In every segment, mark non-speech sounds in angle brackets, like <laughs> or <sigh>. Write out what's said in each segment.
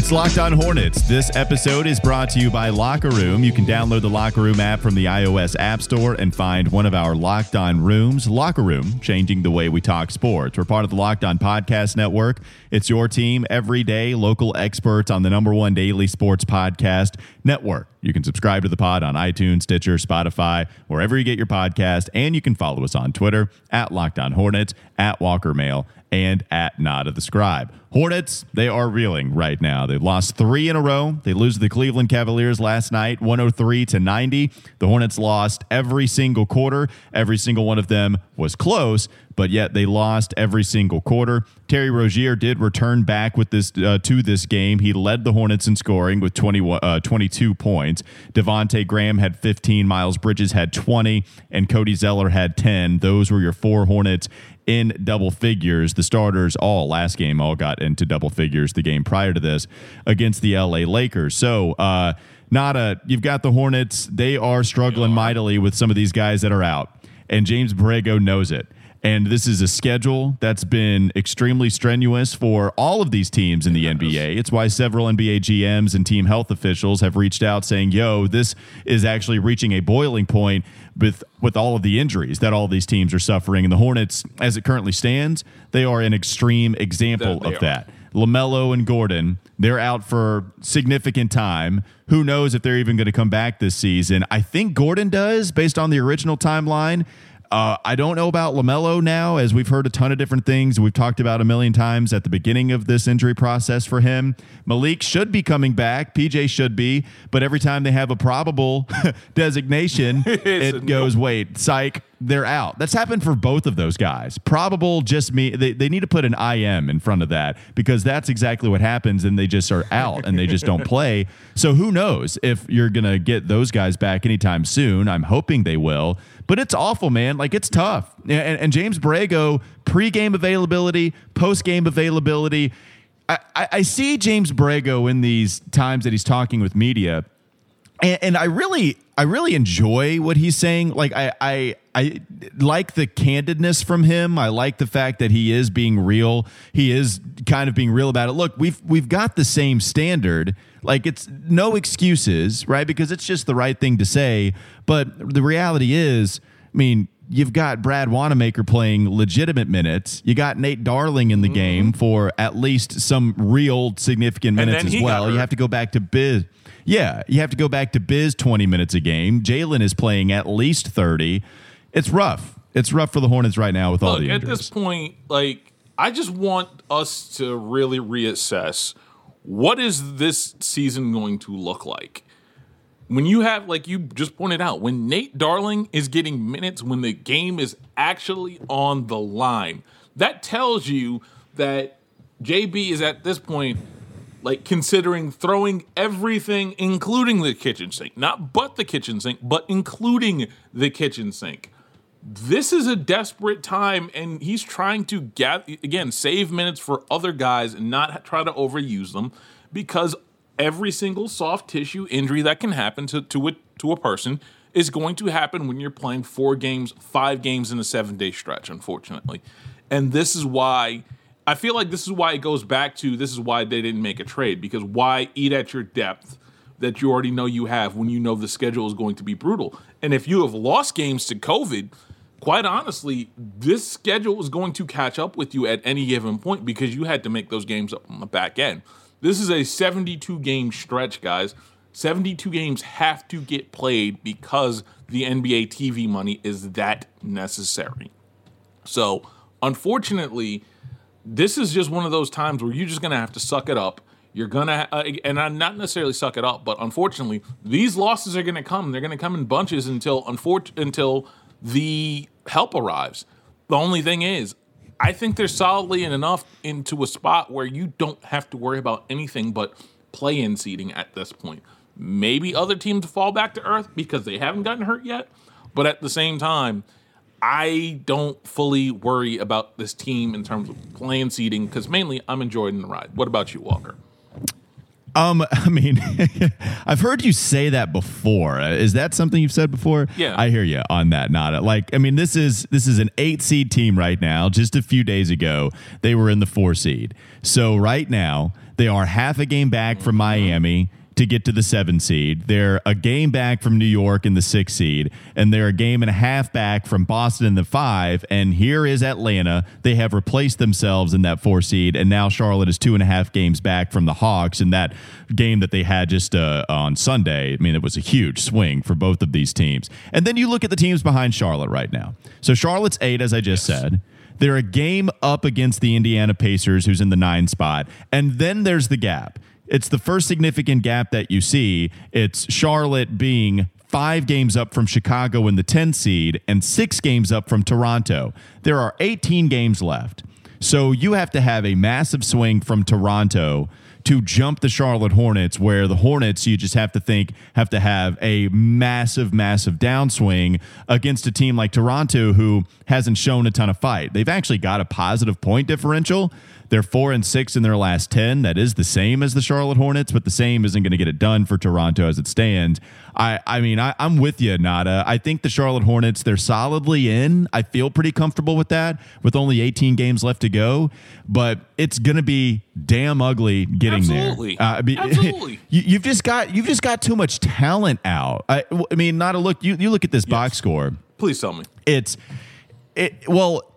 It's Locked On Hornets. This episode is brought to you by Locker Room. You can download the Locker Room app from the iOS App Store and find one of our Locked On rooms. Locker Room, changing the way we talk sports. We're part of the Locked On Podcast Network. It's your team every day, local experts on the number one daily sports podcast network. You can subscribe to the pod on iTunes, Stitcher, Spotify, wherever you get your podcast, and you can follow us on Twitter at Locked On Hornets, at Walker Mail, and at Nod of the Scribe. Hornets, they are reeling right now. They've lost three in a row. They lose to the Cleveland Cavaliers last night, 103 to 90. The Hornets lost every single quarter. Every single one of them was close, but yet they lost every single quarter. Terry Rozier did return back with this uh, to this game. He led the Hornets in scoring with 20, uh, 22 points. Devonte Graham had 15, Miles Bridges had 20, and Cody Zeller had 10. Those were your four Hornets in double figures. The starters all last game all got into double figures the game prior to this against the LA Lakers. So, uh, not a you've got the Hornets. They are struggling mightily with some of these guys that are out, and James Borrego knows it. And this is a schedule that's been extremely strenuous for all of these teams in the NBA. It's why several NBA GMs and team health officials have reached out saying, yo, this is actually reaching a boiling point with with all of the injuries that all these teams are suffering. And the Hornets, as it currently stands, they are an extreme example That of are. that. LaMelo and Gordon, they're out for significant time. Who knows if they're even going to come back this season? I think Gordon does based on the original timeline. Uh, I don't know about LaMelo now, as we've heard a ton of different things. We've talked about a million times at the beginning of this injury process for him. Malik should be coming back. PJ should be. But every time they have a probable <laughs> designation, <laughs> it goes, wait, psych, they're out. That's happened for both of those guys. Probable just me. They, they need to put an IM in front of that because that's exactly what happens and they just are out and they just don't <laughs> play. So who knows if you're going to get those guys back anytime soon. I'm hoping they will. But it's awful, man. Like it's tough. And, and James Borrego, pre-game availability, post-game availability. I, I, I see James Borrego in these times that he's talking with media and, and I really, I really enjoy what he's saying. Like I, I, I like the candidness from him. I like the fact that he is being real. He is kind of being real about it. Look, we've we've got the same standard. Like it's no excuses, right? Because it's just the right thing to say. But the reality is, I mean. You've got Brad Wanamaker playing legitimate minutes. You got Nate Darling in the mm-hmm. game for at least some real significant minutes as well. You have to go back to Biz. Yeah, you have to go back to Biz 20 minutes a game. Jalen is playing at least 30. It's rough. It's rough for the Hornets right now with all the injuries. at this point, like I just want us to really reassess what is this season going to look like. When you have, like you just pointed out, when Nate Darling is getting minutes when the game is actually on the line, that tells you that JB is at this point like considering throwing everything, including the kitchen sink, not but the kitchen sink, but including the kitchen sink. This is a desperate time, and he's trying to get again save minutes for other guys and not try to overuse them because every single soft tissue injury that can happen to to a, to a person is going to happen when you're playing four games, five games in a seven day stretch. Unfortunately, and this is why I feel like this is why it goes back to this is why they didn't make a trade because why eat at your depth that you already know you have when you know the schedule is going to be brutal. And if you have lost games to COVID, quite honestly, this schedule is going to catch up with you at any given point because you had to make those games up on the back end. This is a 72 game stretch, guys. 72 games have to get played because the NBA TV money is that necessary. So, unfortunately, this is just one of those times where you're just going to have to suck it up. You're going to, uh, and I'm not necessarily suck it up, but unfortunately, these losses are going to come. They're going to come in bunches until, until the help arrives. The only thing is, I think they're solidly enough into a spot where you don't have to worry about anything but play in seating at this point. Maybe other teams fall back to earth because they haven't gotten hurt yet, but at the same time, I don't fully worry about this team in terms of playing seating because mainly I'm enjoying the ride. What about you, Walker? Um, <laughs> I mean, <laughs> I've heard you say that before. Uh, Is that something you've said before? Yeah. I hear you on that. Not like I mean, this is this is an eight seed team right now. Just a few days ago, they were in the four seed. So right now, they are half a game back from Miami to get to the seven seed. They're a game back from New York in the six seed, and they're a game and a half back from Boston in the five. And here is Atlanta. They have replaced themselves in that four seed, and now Charlotte is two and a half games back from the Hawks in that game that they had just uh, on Sunday. I mean, it was a huge swing for both of these teams. And then you look at the teams behind Charlotte right now. So Charlotte's eight, as I just said. They're a game up against the Indiana Pacers, who's in the nine spot. And then there's the gap. It's the first significant gap that you see. It's Charlotte being five games up from Chicago in the 10 seed and six games up from Toronto. There are 18 games left. So you have to have a massive swing from Toronto to jump the Charlotte Hornets, where the Hornets, you just have to think, have to have a massive, massive downswing against a team like Toronto, who hasn't shown a ton of fight. They've actually got a positive point differential. They're four and six in their last 10. That is the same as the Charlotte Hornets, but the same isn't going to get it done for Toronto as it stands. I, I mean, I, I'm with you, Nada. I think the Charlotte Hornets, they're solidly in. I feel pretty comfortable with that with only 18 games left to go, but it's going to be damn ugly getting Absolutely. there. Uh, I mean, <laughs> Absolutely. you, you've just got you've just got too much talent out. I, I mean, Nada, look, you, you look at this box score Please tell me. it's it well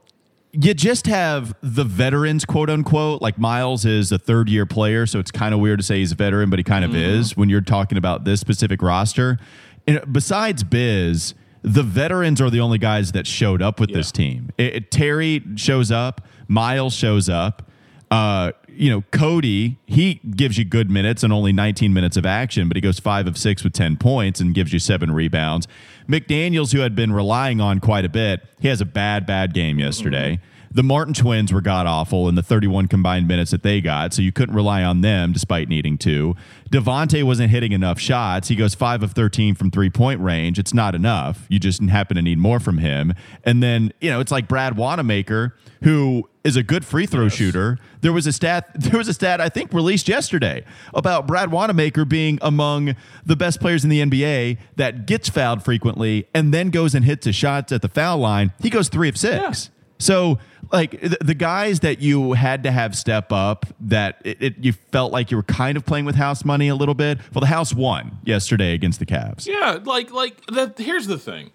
you just have the veterans quote unquote like miles is a third year player so it's kind of weird to say he's a veteran but he kind of mm-hmm. is when you're talking about this specific roster. And besides biz the veterans are the only guys that showed up with this team. It- it- terry shows up miles shows up uh, you know, Cody, he gives you good minutes and only 19 minutes of action, but he goes five of six with 10 points and gives you seven rebounds. McDaniels, who had been relying on quite a bit, he has a bad, bad game yesterday. The Martin twins were god awful in the 31 combined minutes that they got, so you couldn't rely on them despite needing to. Devontae wasn't hitting enough shots. He goes 5 of 13 from three point range. It's not enough. You just happen to need more from him. And then, you know, it's like Brad Wanamaker, who is a good free throw shooter. There was a stat <laughs> there was a stat I think released yesterday about Brad Wanamaker being among the best players in the NBA that gets fouled frequently and then goes and hits his shots at the foul line. He goes 3 of 6. So, like the, guys that you had to have step up, that it, it, you felt like you were kind of playing with house money a little bit. Well, the house won yesterday against the Cavs. Yeah, like like that. Here's the thing,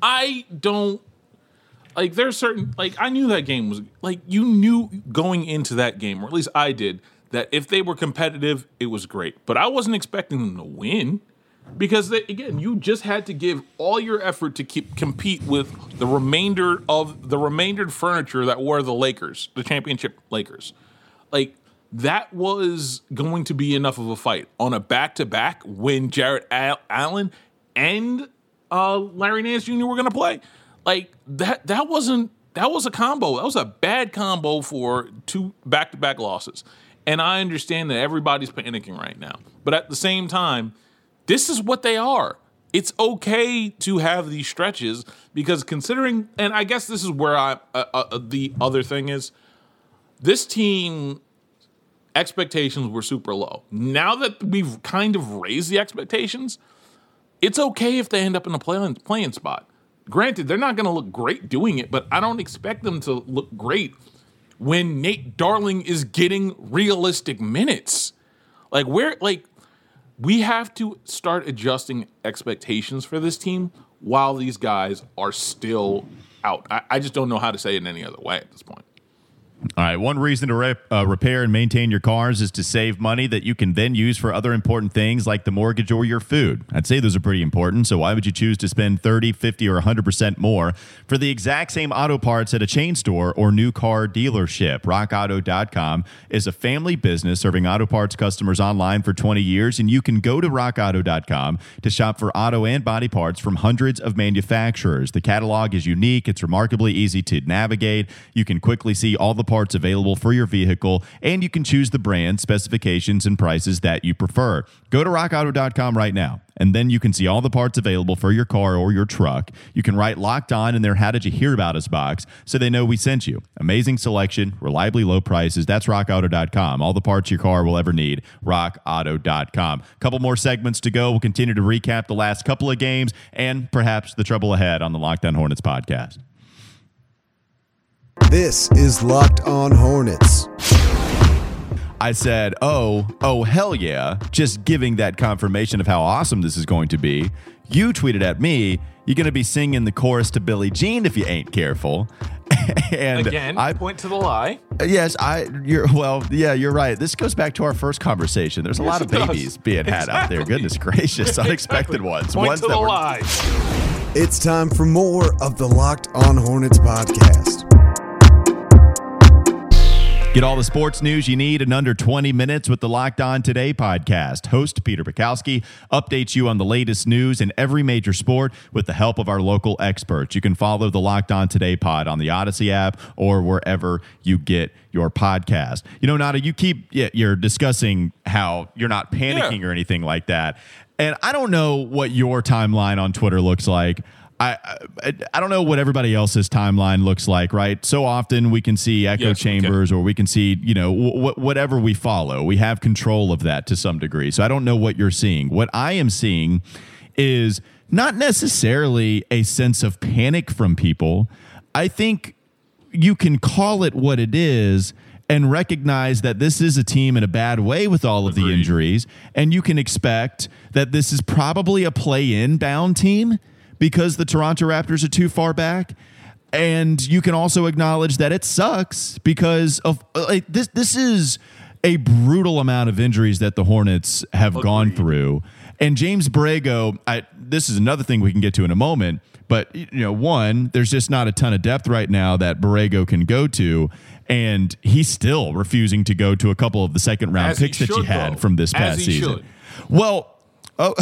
I don't like. There's certain like I knew that game was like you knew going into that game, or at least I did, that if they were competitive, it was great. But I wasn't expecting them to win because they, again, you just had to give all your effort to keep compete with the remainder of the remaindered furniture that were the Lakers, the championship Lakers. Like that was going to be enough of a fight on a back to back when Jarrett Allen and uh, Larry Nance Jr. were going to play. Like that, that wasn't that was a combo. That was a bad combo for two back to back losses. And I understand that everybody's panicking right now, but at the same time, this is what they are. It's okay to have these stretches because considering, and I guess this is where I uh, uh, the other thing is, this team expectations were super low. Now that we've kind of raised the expectations, it's okay if they end up in a playing spot. Granted, they're not going to look great doing it, but I don't expect them to look great when Nate Darling is getting realistic minutes. Like where like we have to start adjusting expectations for this team while these guys are still out. I, I just don't know how to say it in any other way at this point. All right. One reason to rep, uh, repair and maintain your cars is to save money that you can then use for other important things like the mortgage or your food. I'd say those are pretty important. So why would you choose to spend 30, 50, or 100% more for the exact same auto parts at a chain store or new car dealership? RockAuto.com is a family business serving auto parts customers online for 20 years, and you can go to RockAuto.com to shop for auto and body parts from hundreds of manufacturers. The catalog is unique. It's remarkably easy to navigate. You can quickly see all the parts available for your vehicle, and you can choose the brand, specifications, and prices that you prefer. Go to rockauto.com right now, and then you can see all the parts available for your car or your truck. You can write locked on in their How Did You Hear About Us box so they know we sent you. Amazing selection, reliably low prices. That's rockauto.com. All the parts your car will ever need. Rockauto.com. Couple more segments to go. We'll continue to recap the last couple of games and perhaps the trouble ahead on the Locked On Hornets podcast. This is Locked On Hornets. I said, "Oh, oh hell yeah." Just giving that confirmation of how awesome this is going to be. You tweeted at me, "You're going to be singing the chorus to Billie Jean if you ain't careful." <laughs> and Again, I point to the lie. Yes, I. You're well. Yeah, you're right. This goes back to our first conversation. There's a Yes, lot of it does. babies being had out there. Goodness gracious, <laughs> unexpected Exactly. ones. Point ones to the were- lie. It's time for more of the Locked On Hornets podcast. Get all the sports news you need in under 20 minutes with the Locked On Today podcast. Host Peter Bukowski updates you on the latest news in every major sport with the help of our local experts. You can follow the Locked On Today pod on the Odyssey app or wherever you get your podcast. You know, Nada, you keep yeah, you're discussing how you're not panicking Yeah. or anything like that. And I don't know what your timeline on Twitter looks like. I, I I don't know what everybody else's timeline looks like, right? So often we can see echo Yes, we chambers or we can see, you know, wh- whatever we follow. We have control of that to some degree. So I don't know what you're seeing. What I am seeing is not necessarily a sense of panic from people. I think you can call it what it is and recognize that this is a team in a bad way with all of the injuries. And you can expect that this is probably a play in bound team because the Toronto Raptors are too far back. And you can also acknowledge that it sucks because of uh, like, this. This is a brutal amount of injuries that the Hornets have gone through. And James Borrego, I, this is another thing we can get to in a moment. But you know, one, there's just not a ton of depth right now that Borrego can go to, and he's still refusing to go to a couple of the second round As he picks that you should, had though. from this As past he season. should. Well, oh,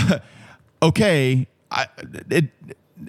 <laughs> okay. I, it,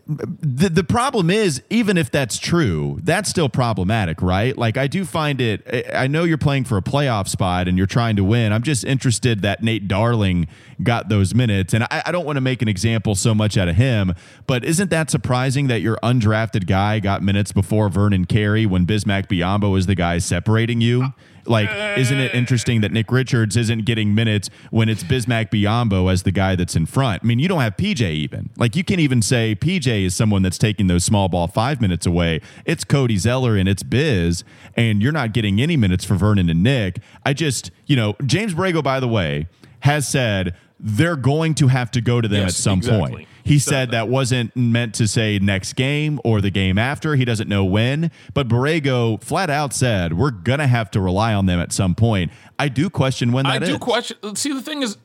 the, the problem is even if that's true that's still problematic right? Like i do find it I- know you're playing for a playoff spot and you're trying to win. I'm just interested that nate darling got those minutes. And i, I don't want to make an example so much out of him but isn't that surprising that your undrafted guy got minutes before vernon carey when bismack biyombo is the guy separating you like, isn't it interesting that Nick Richards isn't getting minutes when it's Bismack Biyombo as the guy that's in front? I mean, you don't have PJ even. Like, you can't even say PJ is someone that's taking those small ball five minutes away. It's Cody Zeller and it's Biz, and you're not getting any minutes for Vernon and Nick. I just, you know, James Borrego, by the way, has said they're going to have to go to them Yes, at some exactly. point. He said, that. wasn't meant to say next game or the game after. He doesn't know when. But Borrego flat out said, we're going to have to rely on them at some point. I do question when that is I do question. See, the thing is,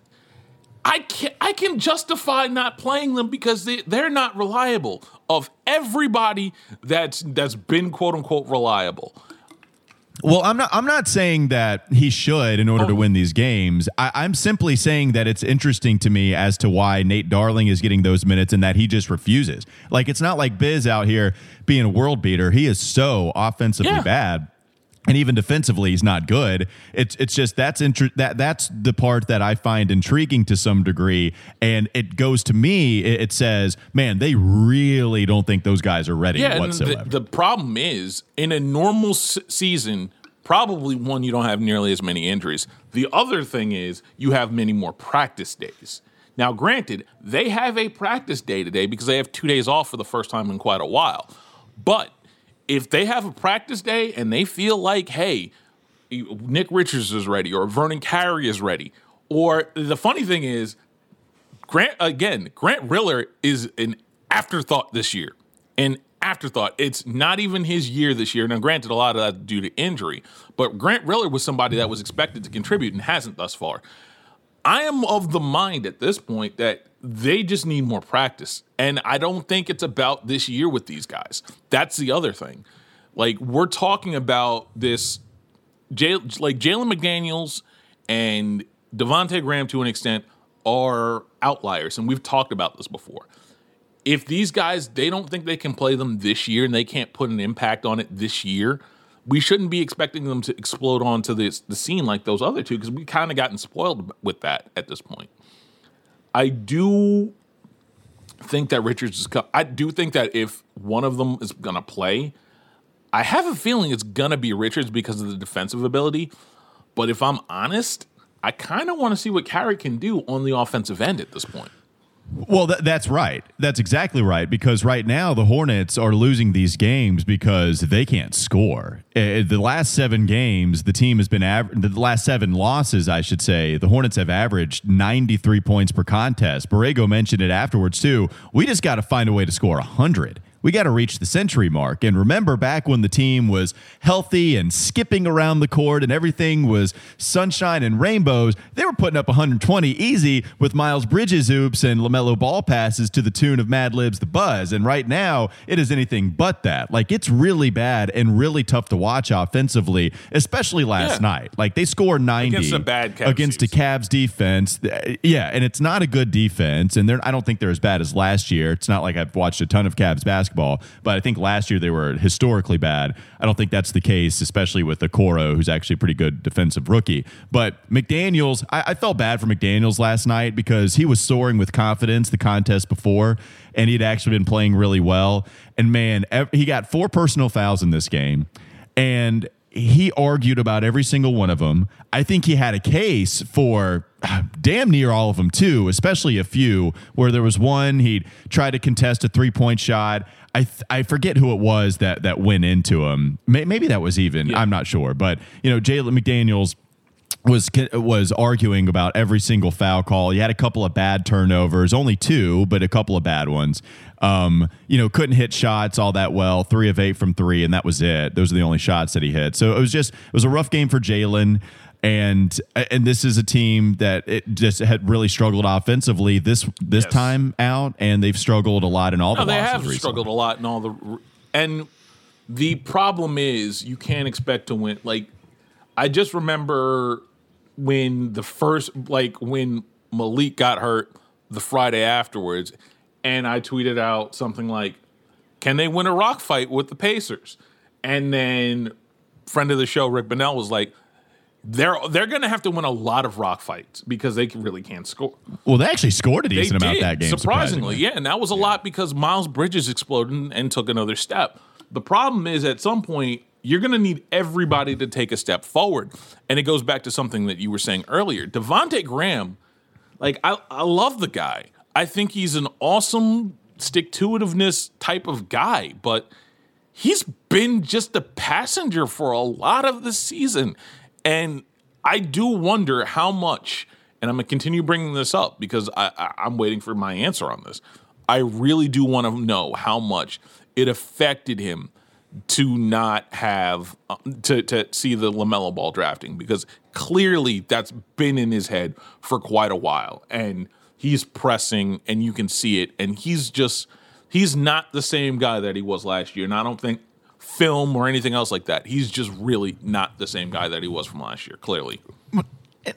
I can I can justify not playing them because they they're not reliable. Of everybody that's that's been quote unquote reliable, Well, I'm not. I'm not saying that he should in order to Oh. win these games. I, I'm simply saying that it's interesting to me as to why Nate Darling is getting those minutes and that he just refuses. Like it's not like Biz out here being a world beater. He is so offensively Yeah. bad. And even defensively, he's not good. It's it's just that's intri- that that's the part that I find intriguing to some degree, and it goes to me. It, it says, "Man, they really don't think those guys are ready yeah. Whatsoever." the, the problem is, in a normal s- season, probably one you don't have nearly as many injuries. The other thing is you have many more practice days. Now, granted, they have a practice day today because they have two days off for the first time in quite a while. But if they have a practice day and they feel like, hey, Nick Richards is ready or Vernon Carey is ready, or the funny thing is, Grant again, Grant Riller is an afterthought this year. An afterthought. It's not even his year this year. Now, granted, a lot of that due to injury, but Grant Riller was somebody that was expected to contribute and hasn't thus far. I am of the mind at this point that they just need more practice. And I don't think it's about this year with these guys. That's the other thing. Like, we're talking about this, like Jalen McDaniels and Devontae Graham to an extent are outliers. And we've talked about this before. If these guys, they don't think they can play them this year and they can't put an impact on it this year, we shouldn't be expecting them to explode onto the the scene like those other two because we kind of gotten spoiled with that at this point. I do think that Richards is. I do think that if one of them is gonna play, I have a feeling it's gonna be Richards because of the defensive ability. But if I'm honest, I kind of want to see what Carey can do on the offensive end at this point. Well, th- that's right. That's exactly right. Because right now the Hornets are losing these games because they can't score. Uh, the last seven games, the team has been aver- the last seven losses, I should say. The Hornets have averaged 93 points per contest. Borrego mentioned it afterwards too. We just got to find a way to score 100. We got to reach the century mark. And remember back when the team was healthy and skipping around the court and everything was sunshine and rainbows, they were putting up 120 easy with Miles Bridges oops and LaMelo ball passes to the tune of Mad Libs the Buzz. And right now, it is anything but that. Like it's really bad and really tough to watch offensively, especially last Yeah. night. Like they scored 90 Against a bad Cavs against a. Cavs defense. Yeah, and it's not a good defense, and they're I don't think they're as bad as last year. It's not like I've watched a ton of Cavs basketball, but I think last year they were historically bad. I don't think that's the case, especially with Okoro, who's actually a pretty good defensive rookie. But McDaniels, I, I felt bad for McDaniels last night because he was soaring with confidence the contest before, and he'd actually been playing really well. And man, ev- he got four personal fouls in this game, and he argued about every single one of them. I think he had a case for <sighs> damn near all of them too, especially a few where there was one he tried to contest a three point shot. I th- I forget who it was that that went into him. May- maybe that was even. I'm not sure, but you know, Jalen McDaniels was was arguing about every single foul call. He had a couple of bad turnovers, only two, but a couple of bad ones. Um, you know, couldn't hit shots all that well. Three of eight from three, and that was it. Those are the only shots that he hit. So it was just it was a rough game for Jalen. And and this is a team that it just had really struggled offensively this this Yes. time out, and they've struggled a lot in all No, the they losses have recently. struggled a lot in all the, and the problem is you can't expect to win. Like I just remember when the first, like when Malik got hurt the Friday afterwards, and I tweeted out something like, "Can they win a rock fight with the Pacers?" And then friend of the show Rick Bennell was like. They're they're gonna have to win a lot of rock fights because they really can't score. Well, they actually scored a They decent amount did, that game. surprisingly, yeah, and that was a lot because Miles Bridges exploded and took another step. The problem is, at some point, you're going to need everybody to take a step forward, and it goes back to something that you were saying earlier. Devonte Graham, like I, I love the guy. I think he's an awesome stick to itiveness type of guy, but he's been just a passenger for a lot of the season. And I do wonder how much, and I'm going to continue bringing this up because I, I, I'm waiting for my answer on this. I really do want to know how much it affected him to not have uh, to to see the LaMelo Ball drafting because clearly that's been in his head for quite a while, and he's pressing, and you can see it, and he's just he's not the same guy that he was last year, and I don't think film or anything else like that. He's just really not the same guy that he was from last year. Clearly,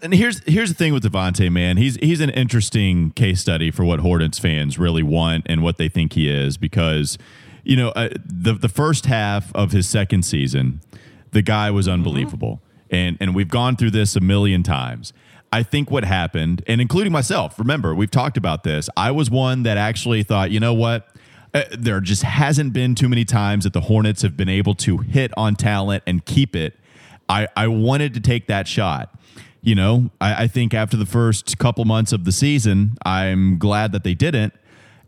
And here's here's the thing with Devonte, man. He's he's an interesting case study for what Hornets fans really want and what they think he is because you know uh, the the first half of his second season, the guy was unbelievable, and and we've gone through this a million times. I think what happened, and including myself, remember we've talked about this. I was one that actually thought, you know what. Uh, there just hasn't been too many times that the Hornets have been able to hit on talent and keep it. I, I wanted to take that shot you know, I, I think after the first couple months of the season, I'm glad that they didn't.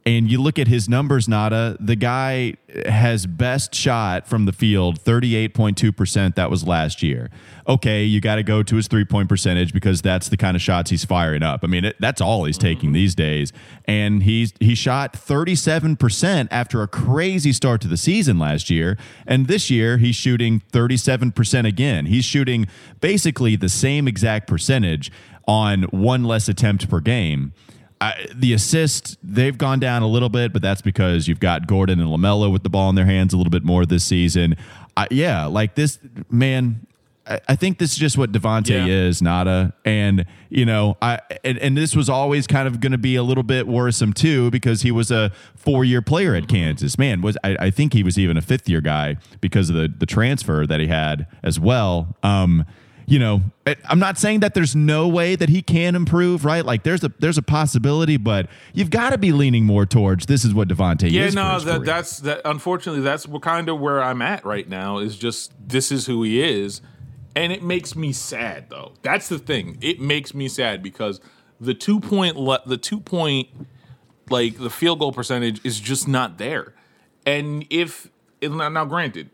And you look at his numbers, Nada, the guy has best shot from the field, 38.2%. That was last year. Okay, you got to go to his three point percentage because that's the kind of shots he's firing up. I mean, it, that's all he's taking mm-hmm. these days. And he's he shot 37% after a crazy start to the season last year. And this year, he's shooting 37% again. He's shooting basically the same exact percentage on one less attempt per game. I, the assist they've gone down a little bit, but that's because you've got Gordon and Lamelo with the ball in their hands a little bit more this season. I, yeah, like this man. I, I think this is just what Devonte Yeah. is, Nada. And you know, I and, and this was always kind of going to be a little bit worrisome too because he was a four year player at Kansas. Man, was I, I think he was even a fifth year guy because of the the transfer that he had as well. Um, you know, I- I'm not saying that there's no way that he can improve, right? Like there's a there's a possibility, but you've got to be leaning more towards this is what Devonte Yeah, is. no, that that's that. Unfortunately, that's kind of where I'm at right now. Is just this is who he is, and it makes me sad though. That's the thing. It makes me sad because the two point le- the two point like the field goal percentage is just not there. And if now granted,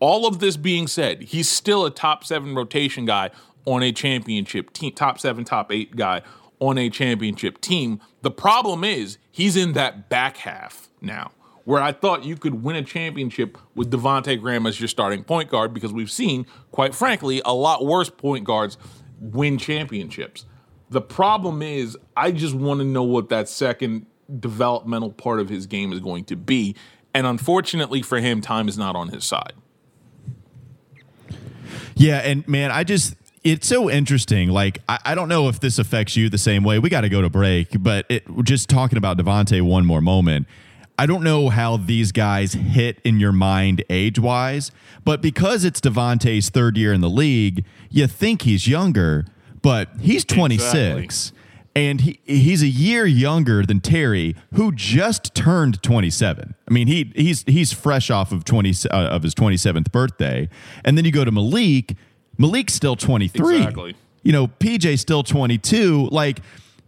all of this being said, he's still a top seven rotation guy on a championship team, top seven, top eight guy on a championship team. The problem is he's in that back half now, where I thought you could win a championship with Devonte Graham as your starting point guard because we've seen, quite frankly, a lot worse point guards win championships. The problem is, I just want to know what that second developmental part of his game is going to be. And unfortunately for him, time is not on his side. Yeah, and man, I just it's so interesting. Like, I, I don't know if this affects you the same way. We got to go to break, but it, just talking about Devonte one more moment. I don't know how these guys hit in your mind age wise, but because it's Devonte's third year in the league, you think he's younger, but he's 26. And he he's a year younger than Terry, who just turned 27. I mean, he he's he's fresh off of 20 uh, of his 27th birthday. And then you go to Malik. Malik's still 23. Exactly. You know, PJ's still 22. Like,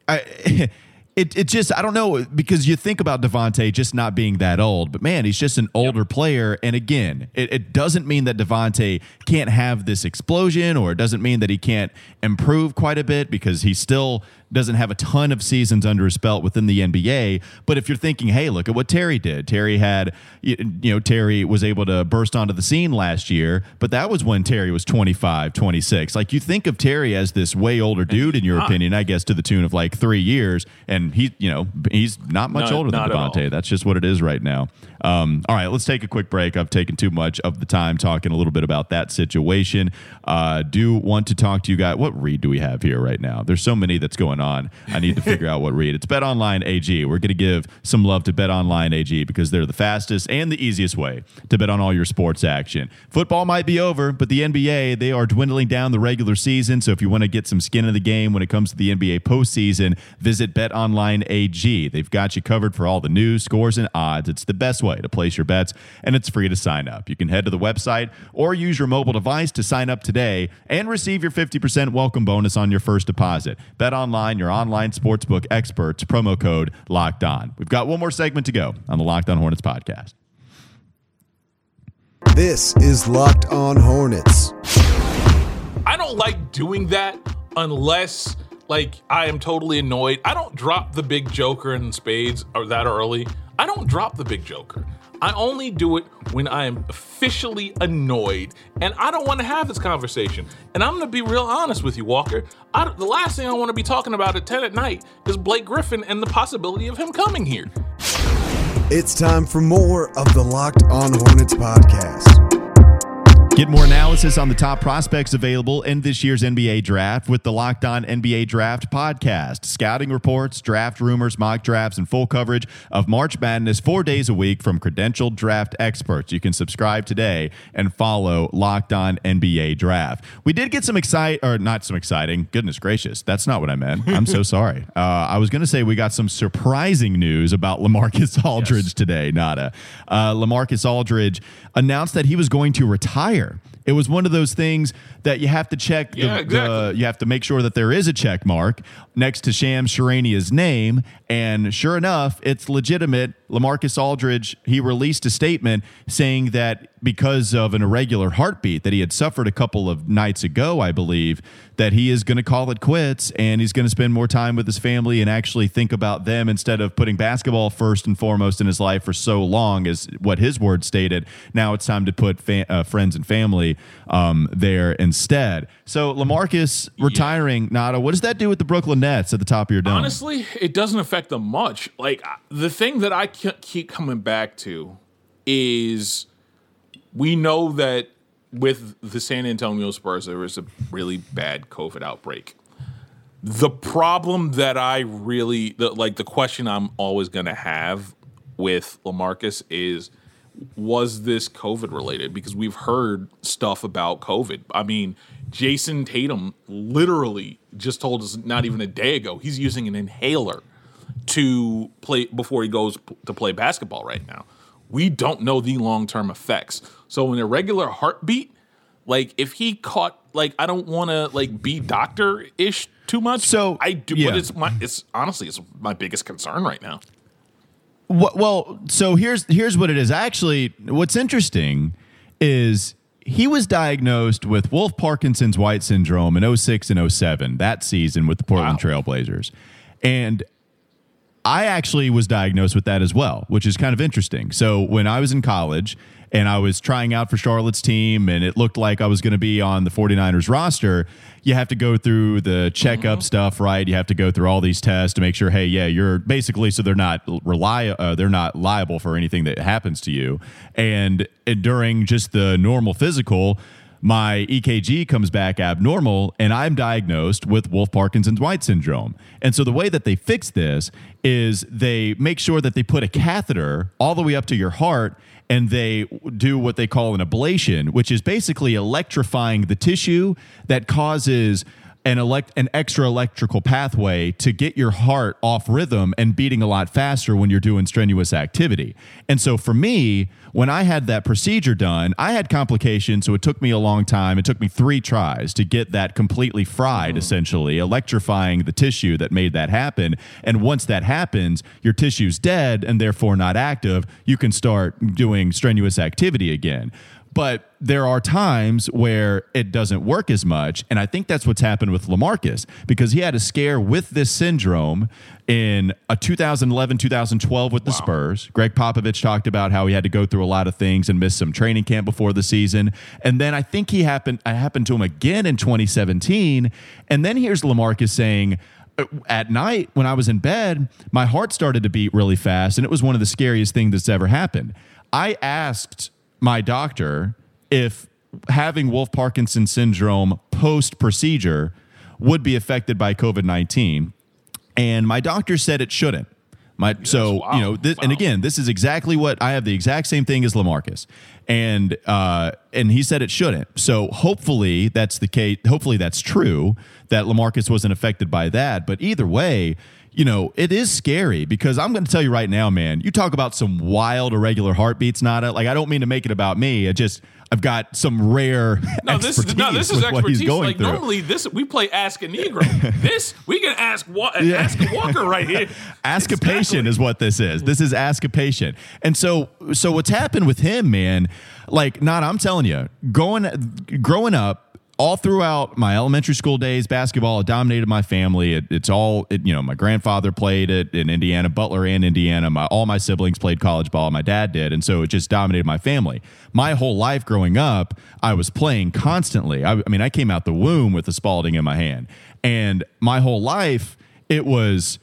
I. <laughs> It, it just I don't know because you think about Devonte just not being that old, but man, he's just an older player. And again, it, it doesn't mean that Devonte can't have this explosion, or it doesn't mean that he can't improve quite a bit because he's still doesn't have a ton of seasons under his belt within the NBA. But if you're thinking, hey, look at what Terry did. Terry had, you know, Terry was able to burst onto the scene last year, but that was when Terry was 25, 26. Like you think of Terry as this way older dude, in your opinion, I guess, to the tune of like three years. And he, you know, he's not much Not- older than not all. Devontae. That's just what it is right now. Um, all right, let's take a quick break. I've taken too much of the time talking a little bit about that situation. Uh, do want to talk to you guys. What read do we have here right now? There's so many that's going on. I need to figure out what read. It's Bet Online AG. We're going to give some love to Bet Online AG because they're the fastest and the easiest way to bet on all your sports action. Football might be over, but the NBA they are dwindling down the regular season. So if you want to get some skin in the game when it comes to the NBA postseason, visit Bet Online AG. They've got you covered for all the news, scores, and odds. It's the best way to place your bets, and it's free to sign up. You can head to the website or use your mobile device to sign up today and receive your 50% welcome bonus on your first deposit. Bet Online, your online sportsbook experts, promo code locked on. We've got one more segment to go on the Locked On Hornets podcast. This is Locked On Hornets. I don't like doing that unless like I am totally annoyed. I don't drop the big joker in spades or that early. I don't drop the big joker. I only do it when I am officially annoyed and I don't want to have this conversation. And I'm going to be real honest with you, Walker. I, the last thing I want to be talking about at 10 at night is Blake Griffin and the possibility of him coming here. It's time for more of the Locked On Hornets podcast. Get more analysis on the top prospects available in this year's NBA draft with the Locked On NBA Draft podcast. Scouting reports, draft rumors, mock drafts, and full coverage of March Madness four days a week from credentialed draft experts. You can subscribe today and follow Locked On NBA Draft. We did get some excite or not some exciting. Goodness gracious, that's not what I meant. I'm so <laughs> sorry. Uh, I was going to say we got some surprising news about Lamarcus Aldridge today. Nada. Uh, Lamarcus Aldridge announced that he was going to retire year. It was one of those things that you have to check. The, Yeah, exactly. the- you have to make sure that there is a check mark next to Shams Charania's name. And sure enough, it's legitimate. Lamarcus Aldridge, he released a statement saying that because of an irregular heartbeat that he had suffered a couple of nights ago, I believe, that he is going to call it quits and he's going to spend more time with his family and actually think about them instead of putting basketball first and foremost in his life for so long, is what his words stated. Now it's time to put fa- uh, friends and family um, there instead. So Lamarcus retiring, Nada, what does that do with the Brooklyn Nets at the top of your dome? Honestly, it doesn't affect them much. Like the thing that I keep coming back to is we know that with the San Antonio Spurs, there was a really bad COVID outbreak. The problem that I really the, like the question I'm always going to have with Lamarcus is was this COVID related? Because we've heard stuff about COVID. I mean, Jayson Tatum literally just told us not even a day ago he's using an inhaler to play before he goes p- to play basketball right now. We don't know the long term effects. So, in a regular heartbeat, like if he caught, like I don't want to like be doctor ish too much. So, I do, yeah. but it's my, it's honestly, it's my biggest concern right now. Well, so here's here's what it is. Actually, what's interesting is he was diagnosed with Wolff Parkinson's White syndrome in 06 and 07 that season with the Portland Wow. Trailblazers. And I actually was diagnosed with that as well, which is kind of interesting. So when I was in college and I was trying out for Charlotte's team and it looked like I was going to be on the 49ers roster, you have to go through the checkup stuff, right? You have to go through all these tests to make sure, hey, yeah, you're basically so they're not rely uh, they're not liable for anything that happens to you. And, and during just the normal physical, my EKG comes back abnormal and I'm diagnosed with Wolff Parkinson's White syndrome. And so the way that they fix this is they make sure that they put a catheter all the way up to your heart and they do what they call an ablation, which is basically electrifying the tissue that causes an elect an extra electrical pathway to get your heart off rhythm and beating a lot faster when you're doing strenuous activity. And so for me, when I had that procedure done, I had complications, so it took me a long time. It took me 3 tries to get that completely fried hmm. essentially, electrifying the tissue that made that happen. And once that happens, your tissue's dead and therefore not active, you can start doing strenuous activity again. But there are times where it doesn't work as much. And I think that's what's happened with Lamarcus because he had a scare with this syndrome in a 2011 2012 with the Spurs. Gregg Popovich talked about how he had to go through a lot of things and miss some training camp before the season. And then I think he happened, I happened to him again in 2017. And then here's Lamarcus saying, uh, at night when I was in bed, my heart started to beat really fast, and it was one of the scariest things that's ever happened. I asked my doctor if having Wolff Parkinson syndrome post procedure would be affected by COVID 19. And my doctor said it shouldn't. My, so wow. you know, this, and again, this is exactly what I have the exact same thing as Lamarcus, and uh, and he said it shouldn't. So hopefully that's the case. Hopefully that's true that Lamarcus wasn't affected by that. But either way, you know, it is scary because I'm going to tell you right now, man. You talk about some wild irregular heartbeats, Nada. Like I don't mean to make it about me. It just I've got some rare No, this expertise no, this is with what he's expertise. going Like through. normally, this we play Ask a Negro. <laughs> this we can ask Wa- ask a Walker right here. <laughs> Ask a patient is what this is. This is ask a patient. And so so what's happened with him, man, like not I'm telling you, growing growing up all throughout my elementary school days, basketball dominated my family. It, it's all, it, you know, my grandfather played it in Indiana, Butler and Indiana. My, all my siblings played college ball. My dad did. And so it just dominated my family. My whole life growing up, I was playing constantly. I, I mean, I came out the womb with a Spalding in my hand. And my whole life, it was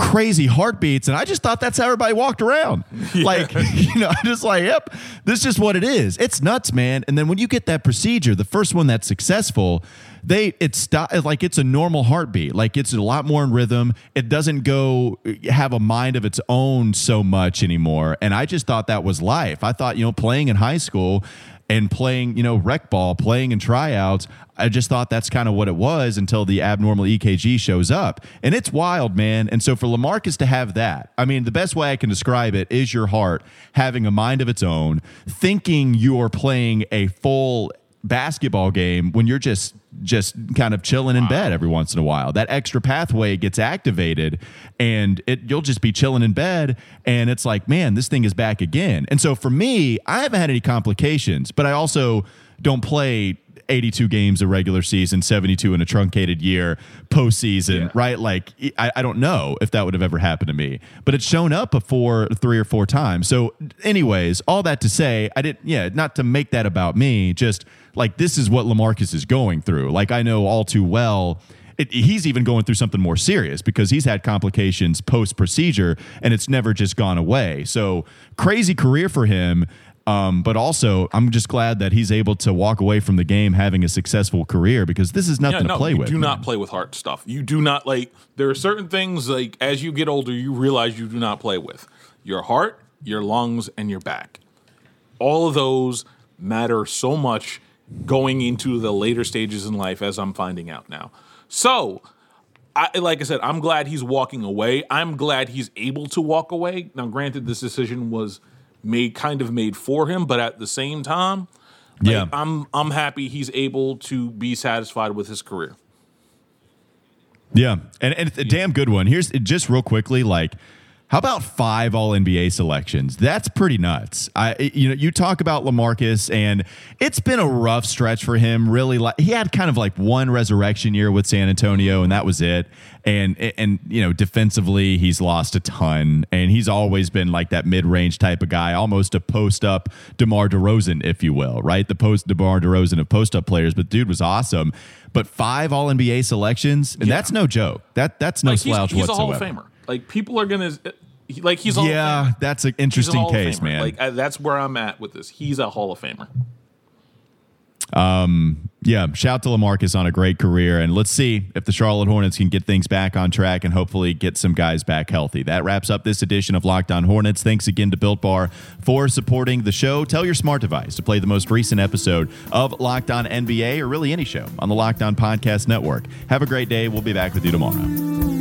crazy heartbeats and i just thought that's how everybody walked around. <laughs> Like <laughs> you know I'm just like yep this is just what it is. It's nuts man. And then when you get that procedure the first one that's successful they it's stop like it's a normal heartbeat. Like it's a lot more in rhythm. It doesn't go uh, have a mind of its own so much anymore. And i just thought that was life. I thought you know playing in high school and playing, you know, rec ball, playing in tryouts. I just thought that's kind of what it was until the abnormal EKG shows up. And it's wild, man. And so for Lamarcus to have that, I mean, the best way I can describe it is your heart having a mind of its own, thinking you're playing a full basketball game when you're just just kind of chilling in bed every once in a while. That extra pathway gets activated and it you'll just be chilling in bed and it's like, man, this thing is back again. And so for me, I haven't had any complications, but I also don't play 82 games a regular season, 72 in a truncated year, postseason, Yeah. right? Like, I, I don't know if that would have ever happened to me, but it's shown up before three or four times. So, anyways, all that to say, I didn't, yeah, not to make that about me, just like this is what Lamarcus is going through. Like, I know all too well. It, he's even going through something more serious because he's had complications post procedure and it's never just gone away. So, crazy career for him. Um, but also, I'm just glad that he's able to walk away from the game having a successful career because this is nothing Yeah, no, to play you with. do man. not play with heart stuff. You do not like. There are certain things like as you get older, you realize you do not play with your heart, your lungs, and your back. All of those matter so much going into the later stages in life, as I'm finding out now. So, I, like I said, I'm glad he's walking away. I'm glad he's able to walk away. Now, granted, this decision was made kind of made for him, but at the same time, like, Yeah. I'm I'm happy he's able to be satisfied with his career. Yeah, and, and it's a damn good one. Here's just real quickly, like, how about five All NBA selections? That's pretty nuts. I, you know, you talk about LaMarcus, and it's been a rough stretch for him. Really, like he had kind of like one resurrection year with San Antonio, and that was it. And and you know, defensively, he's lost a ton, and he's always been like that mid range type of guy, almost a post up DeMar DeRozan, if you will, right? The post DeMar DeRozan of post up players, but dude was awesome. But five All NBA selections, and that's no joke. That that's no Like he's, slouch he's a whatsoever. Hall of Famer. Like people are gonna like he's a Yeah, that's an interesting case, man. Like I, that's where I'm at with this. He's a Hall of Famer. Um, yeah, shout to LaMarcus on a great career, and let's see if the Charlotte Hornets can get things back on track and hopefully get some guys back healthy. That wraps up this edition of Locked On Hornets. Thanks again to Built Bar for supporting the show. Tell your smart device to play the most recent episode of Locked On NBA or really any show on the Locked On Podcast Network. Have a great day. We'll be back with you tomorrow.